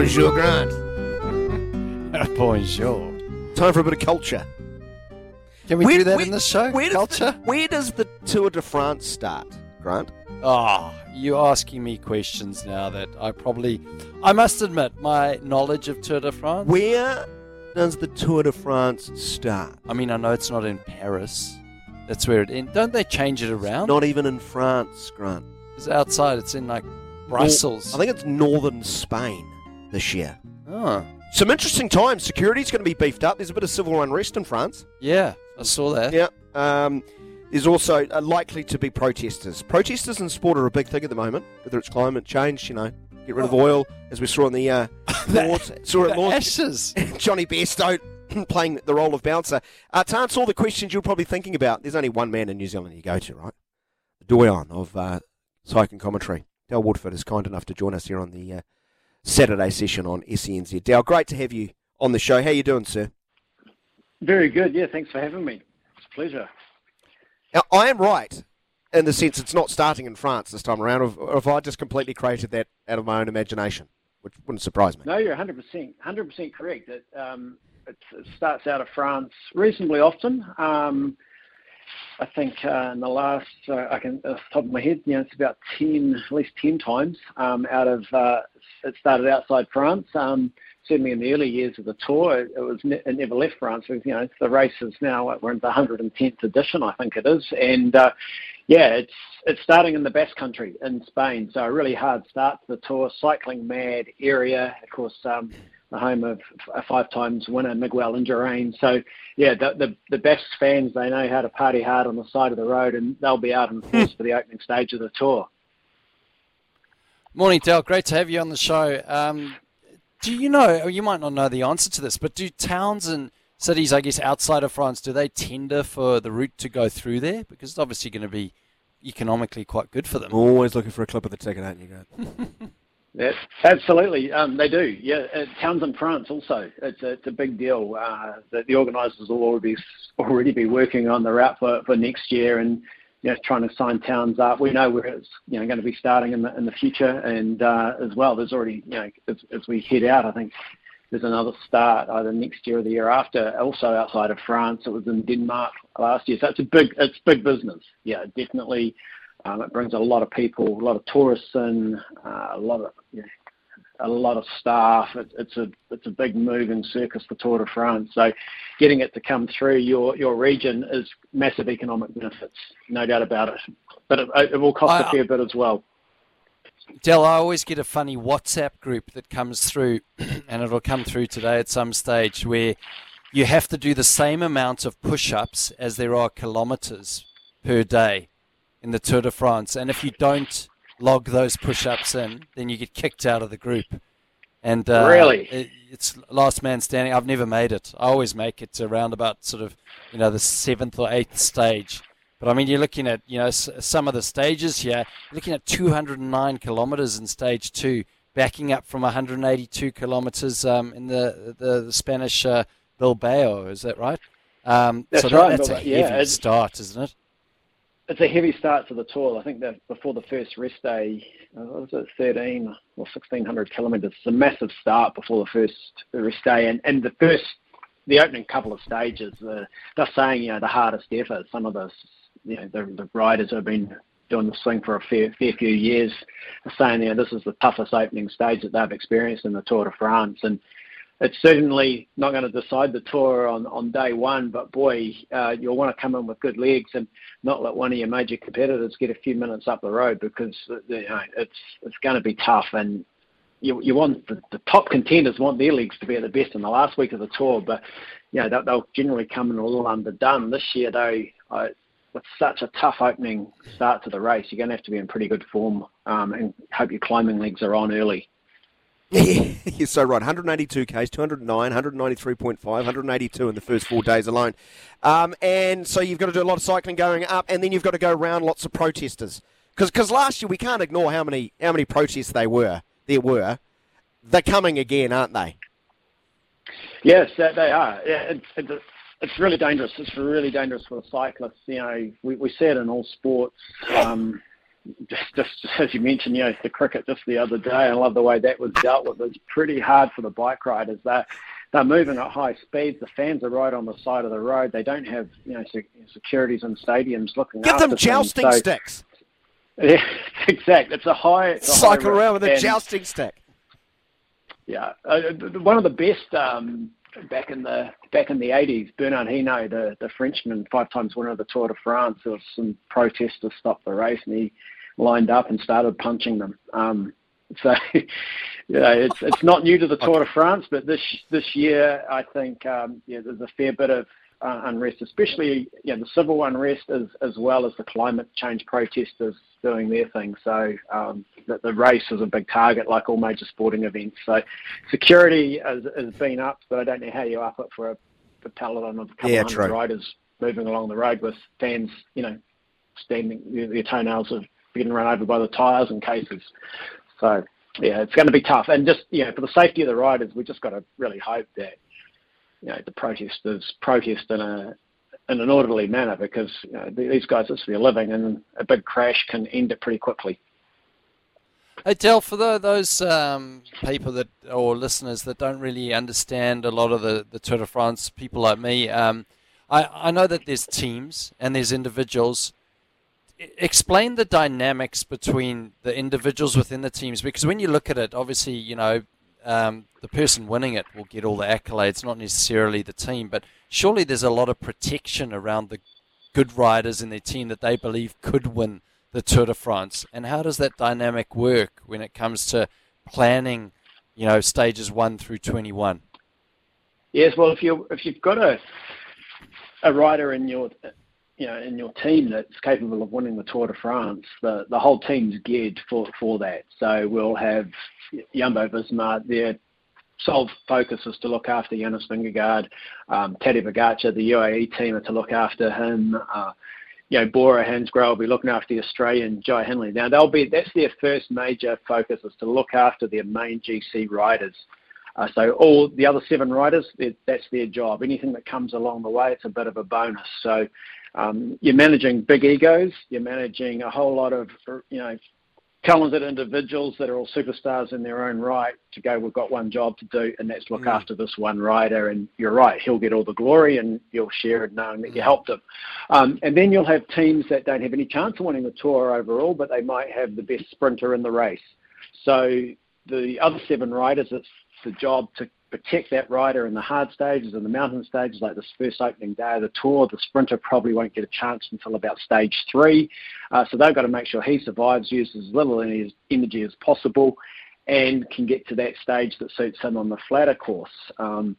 Bonjour, Grant. Bonjour. Time for a bit of culture. Can we do that in this show? Where does, Culture? the, where does the Tour de France start, Grant? Oh, you're asking me questions now that I probably. I must admit, my knowledge of Tour de France. Where does the Tour de France start? I mean, I know it's not in Paris. That's where it ends. Don't they change it around? Not even in France, Grant. It's outside. It's in like Brussels. I think it's northern Spain this year. Oh, Some interesting times. Security's going to be beefed up. There's a bit of civil unrest in France. yeah, I saw that. Yeah. Um, there's also uh, likely to be protesters. Protesters in sport are a big thing at the moment, whether it's climate change, you know, get rid of oil, as we saw in the uh, Lords, saw at Lords, ashes. Jonny Bairstow playing the role of bouncer. Uh, to answer all the questions you're probably thinking about, there's only one man in New Zealand you go to, right? The doyen of uh, Psych and Commentary. Del Woodford is kind enough to join us here on the uh, Saturday session on SENZ. Del, great to have you on the show. How you doing, sir? Very good. Yeah, thanks for having me. It's a pleasure. Now, I am right in the sense it's not starting in France this time around, or if I just completely created that out of my own imagination, which wouldn't surprise me. No, you're 100%, 100% correct. It, um, it starts out of France reasonably often. Um, I think uh, in the last, uh, I can, off the top of my head, you know, it's about 10, at least 10 times um, out of, uh, it started outside France. Um, certainly in the early years of the tour, it, it was ne- it never left France. You know, the race is now, we're in the 110th edition, I think it is. And uh, yeah, it's it's starting in the Basque Country in Spain, so a really hard start to the tour. Cycling mad area, of course, um, the home of a five times winner Miguel and Indurain. So yeah, the, the the Basque fans they know how to party hard on the side of the road, and they'll be out in force for the opening stage of the tour. Morning, Del. Great to have you on the show. Um, do you know? You might not know the answer to this, but do towns and cities, I guess, outside of France, do they tender for the route to go through there? Because it's obviously going to be economically quite good for them. Always looking for a clip of the ticket, aren't you, Grant? Yeah, absolutely. Um, they do. Yeah, uh, towns in France also. It's a, it's a big deal. Uh, the, the organisers will already already be working on the route for, for next year and you know trying to sign towns up. We know where it's you know going to be starting in the in the future, and uh, as well, there's already you know as, as we head out, I think there's another start either next year or the year after, also outside of France. It was in Denmark last year, so it's a big it's big business. Yeah, definitely. Um, it brings a lot of people, a lot of tourists in, uh, a lot of you know, a lot of staff. It, it's a it's a big moving circus for Tour de France. So, getting it to come through your your region is massive economic benefits, no doubt about it. But it, it will cost I- a fair bit as well. Del, I always get a funny WhatsApp group that comes through, and it'll come through today at some stage where you have to do the same amount of push ups as there are kilometers per day in the Tour de France. And if you don't log those push ups in, then you get kicked out of the group. And uh, Really? it, it's last man standing. I've never made it. I always make it to around about sort of, you know, the seventh or eighth stage. But I mean, you're looking at you know s- some of the stages here. You're looking at 209 kilometres in stage two, backing up from 182 kilometres um, in the the, the Spanish uh, Bilbao. Is that right? Um, That's so that- right, that's a heavy Yeah, start, isn't it? It's a heavy start to the tour. I think that before the first rest day, uh, was it 13 or 1600 kilometres? It's a massive start before the first rest day, and and the first, the opening couple of stages, uh, they're saying you know the hardest ever. Some of the you know the, the riders have been doing this thing for a fair fair few years are saying you know this is the toughest opening stage that they've experienced in the Tour de France, and it's certainly not going to decide the tour on, on day one, but boy, uh, you'll want to come in with good legs and not let one of your major competitors get a few minutes up the road because uh, you know, it's it's going to be tough and you, you want the, the top contenders want their legs to be at the best in the last week of the tour, but you know they'll, generally come in a little underdone. This year, though, I with such a tough opening start to the race, you're going to have to be in pretty good form um, and hope your climbing legs are on early. Yeah, you're so right. 182 Ks, 209, 193.5, 182 in the first four days alone. Um, and so you've got to do a lot of cycling going up, and then you've got to go around lots of protesters. Because last year we can't ignore how many how many protests they were. There were. They're coming again, aren't they? Yes, they are. It's really dangerous. It's really dangerous for the cyclists. You know, we, we see it in all sports. Um, just, just as you mentioned, you know, the cricket just the other day. I love the way that was dealt with. It's pretty hard for the bike riders. They're, they're moving at high speeds. The fans are right on the side of the road. They don't have, you know, securities in stadiums looking Give them jousting so, sticks. Yeah, exact. It's a high. It's a Cycle high around with a jousting stick. Yeah, uh, one of the best um, back in the back in the 80s, Bernard Hinault, the, the Frenchman, five times winner of the Tour de France, there was some protesters stopped the race and he lined up and started punching them. Um, so, you know, it's it's not new to the Tour de France, but this this year I think um, yeah, there's a fair bit of unrest, especially you know, the civil unrest as as well as the climate change protesters doing their thing. So um, the, the race is a big target, like all major sporting events. So security has, has been up, but I don't know how you up it for a, a peloton of a couple yeah, hundred riders moving along the road with fans, you know, standing their toenails of getting run over by the tyres and cases. So yeah, it's going to be tough. And just you know, for the safety of the riders, we've just got to really hope that you know the protesters protest in a in an orderly manner because you know, these guys, it's their living, and a big crash can end it pretty quickly. Hey, Del, for the, those um, people that or listeners that don't really understand a lot of the, the Tour de France, people like me, um, I, I know that there's teams and there's individuals. Explain the dynamics between the individuals within the teams because when you look at it, obviously, you know, um, the person winning it will get all the accolades, not necessarily the team. But surely there's a lot of protection around the good riders in their team that they believe could win the Tour de France. And how does that dynamic work when it comes to planning, you know, stages one through twenty-one? Yes, well, if you if you've got a a rider in your you know in your team that's capable of winning the Tour de France, the the whole team's geared for for that. So we'll have Jumbo Visma, their sole focus is to look after Jonas Vingegaard. Um, Tadej the UAE team, are to look after him. Uh, you know, Bora Hansgrohe will be looking after the Australian Jai Hindley. Now they'll be that's their first major focus is to look after their main GC riders. Uh, so all the other seven riders, that's their job. Anything that comes along the way, it's a bit of a bonus. So um, you're managing big egos. You're managing a whole lot of you know talented individuals that are all superstars in their own right to go, we've got one job to do, and that's look mm. after this one rider. And you're right, he'll get all the glory and you'll share it knowing that you mm. helped him. Um, and then you'll have teams that don't have any chance of winning the tour overall, but they might have the best sprinter in the race. So the other seven riders, it's the job to protect that rider in the hard stages and the mountain stages, like this first opening day of the tour. The sprinter probably won't get a chance until about stage three. Uh, so they've got to make sure he survives, uses as little energy as possible, and can get to that stage that suits him on the flatter course. Um,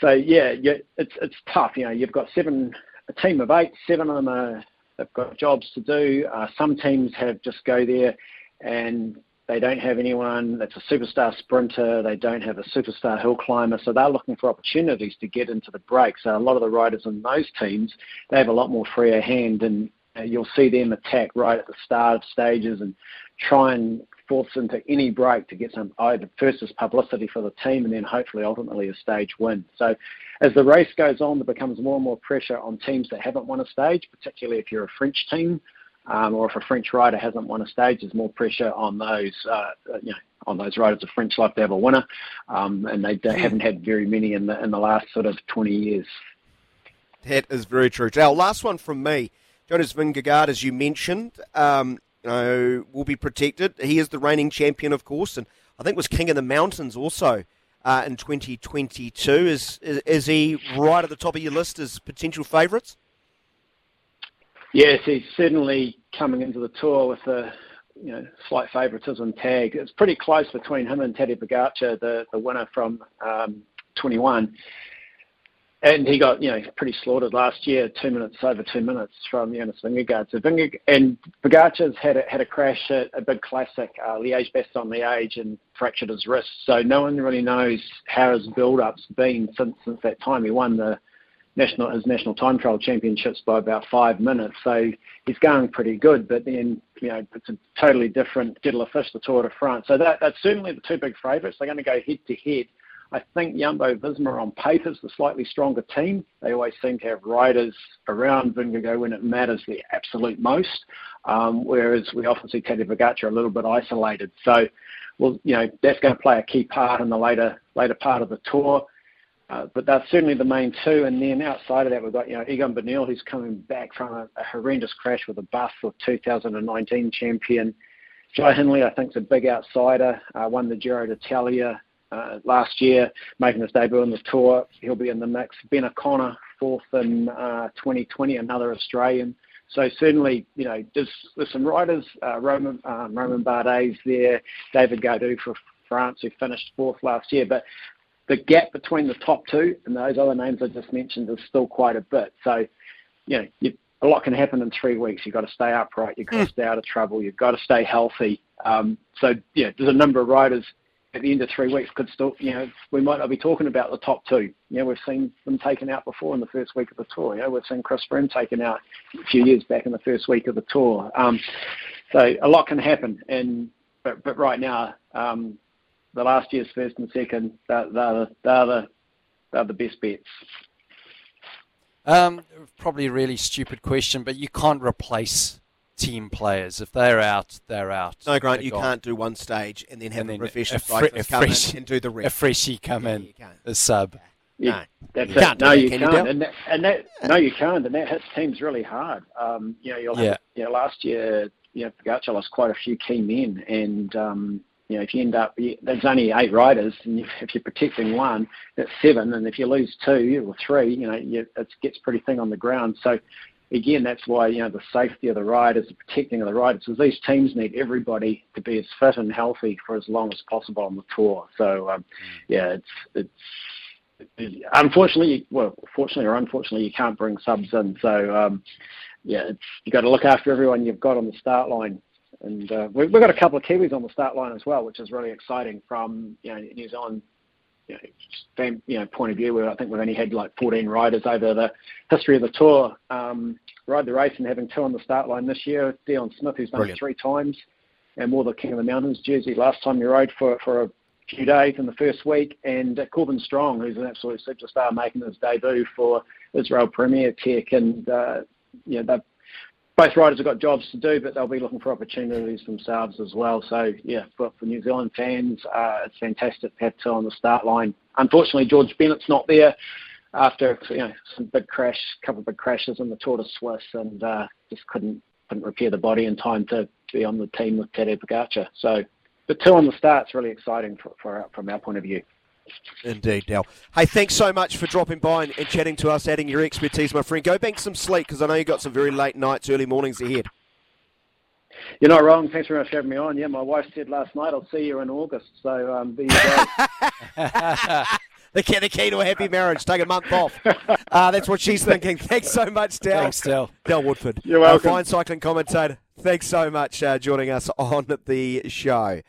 so yeah, yeah, it's it's tough. You know, you've got seven, a team of eight. Seven of them are they've got jobs to do. Uh, some teams have just go there and they don't have anyone that's a superstar sprinter. They don't have a superstar hill climber. So they're looking for opportunities to get into the break. So a lot of the riders in those teams, they have a lot more freer hand and uh, you'll see them attack right at the start of stages and try and force into any break to get some either first as publicity for the team and then hopefully ultimately a stage win. So as the race goes on, there becomes more and more pressure on teams that haven't won a stage, particularly if you're a French team um, or if a French rider hasn't won a stage, there's more pressure on those, uh, you know, on those riders of French like to have a winner, um, and they, they haven't had very many in the in the last sort of 20 years. That is very true. Now, last one from me. Jonas Vingegaard, as you mentioned, um, you know, will be protected. He is the reigning champion, of course, and I think was king of the mountains also uh, in 2022. Is, is is he right at the top of your list as potential favourites? Yes, he's certainly coming into the tour with a you know slight favouritism tag. It's pretty close between him and Tadej Pogacar, the the winner from um, 21. and he got you know pretty slaughtered last year, two minutes over two minutes from Jonas Vingegaard. So Vingegaard and Pogacar's had a, had a crash at a big classic, uh, Liège Bastogne Liège, and fractured his wrist. So no one really knows how his build-up's been since since that time. He won the national his national time trial championships by about five minutes. So he's going pretty good, but then you know it's a totally different kettle of fish, the Tour de France. So that that's certainly the two big favourites. They're going to go head to head. I think Jumbo Visma on paper is the slightly stronger team. They always seem to have riders around Vingegaard when it matters the absolute most, um, whereas we often see Tadej Pogacar a little bit isolated. So, well, you know, that's going to play a key part in the later later part of the tour. Uh, but that's certainly the main two. And then outside of that, we've got, you know, Egan Bernal, who's coming back from a, a horrendous crash with a bus for 2019 champion. Jai Hindley, I think, is a big outsider. Uh, won the Giro d'Italia uh, last year, making his debut on the tour. He'll be in the mix. Ben O'Connor, fourth in uh, 2020, another Australian. So certainly, you know, there's, there's some riders, uh, Roman, um, Romain Bardet's there, David Gaudu for France, who finished fourth last year. But the gap between the top two and those other names I just mentioned is still quite a bit. So, you know, you, a lot can happen in three weeks. You've got to stay upright. You've got to hmm. stay out of trouble. You've got to stay healthy. Um, so, yeah, there's a number of riders at the end of three weeks could still, you know, we might not be talking about the top two. You know, we've seen them taken out before in the first week of the tour. You know, we've seen Chris Froome taken out a few years back in the first week of the tour. Um, so a lot can happen, and but but right now, um, the last year's first and second, they're, they're, they're the they're the best bets. Um, probably a really stupid question, but you can't replace team players. If they're out, they're out. No, Grant, you gone. can't do one stage and then have And a then professional a fre- cyclist a come in and do the rest. A freshie come Yeah, in, you can't. a sub. Yeah, No. that's You it. can't no, you can you, can't, and that, and that no, you can't, and that hits teams really hard. Um, you know, you'll Yeah. have, you know, last year, you know, Pogacar lost quite a few key men, and um, you know, if you end up, there's only eight riders, and you, if you're protecting one, that's seven, and if you lose two or three, you know, you, it gets pretty thin on the ground. So. Again, that's why you know the safety of the riders, the protecting of the riders, because these teams need everybody to be as fit and healthy for as long as possible on the tour. So, um, yeah, it's it's unfortunately, well, fortunately or unfortunately, you can't bring subs in. So, um, yeah, it's, you've got to look after everyone you've got on the start line. And uh, we've, we've got a couple of Kiwis on the start line as well, which is really exciting from you know New Zealand you know, you know, point of view. Where I think we've only had like 14 riders over the history of the tour um, ride the race, and having two on the start line this year. Dion Smith, who's done Brilliant. it three times, and wore the King of the Mountains jersey last time he rode for for a few days in the first week, and uh, Corbin Strong, who's an absolute superstar, making his debut for Israel Premier Tech, and uh, you know, they've both riders have got jobs to do, but they'll be looking for opportunities themselves as well. So yeah, for, for New Zealand fans, uh, it's fantastic to have two on the start line. Unfortunately, George Bennett's not there after you know some big crash, couple of big crashes in the Tour de Suisse, and uh, just couldn't couldn't repair the body in time to be on the team with Tadej Pogacar. So the two on the start's really exciting for, for from our point of view. Indeed, Del. Hey, thanks so much for dropping by and, and chatting to us, adding your expertise, my friend. Go bank some sleep because I know you've got some very late nights, early mornings ahead. You're not wrong. Thanks very much for having me on. Yeah, my wife said last night I'll see you in August. So um, there you go. The key, the key to a happy marriage, take a month off. Uh, that's what she's thinking. Thanks so much, Del. Thanks, Del. Del Woodford. You're welcome. Our fine cycling commentator. Thanks so much uh, joining us on the show.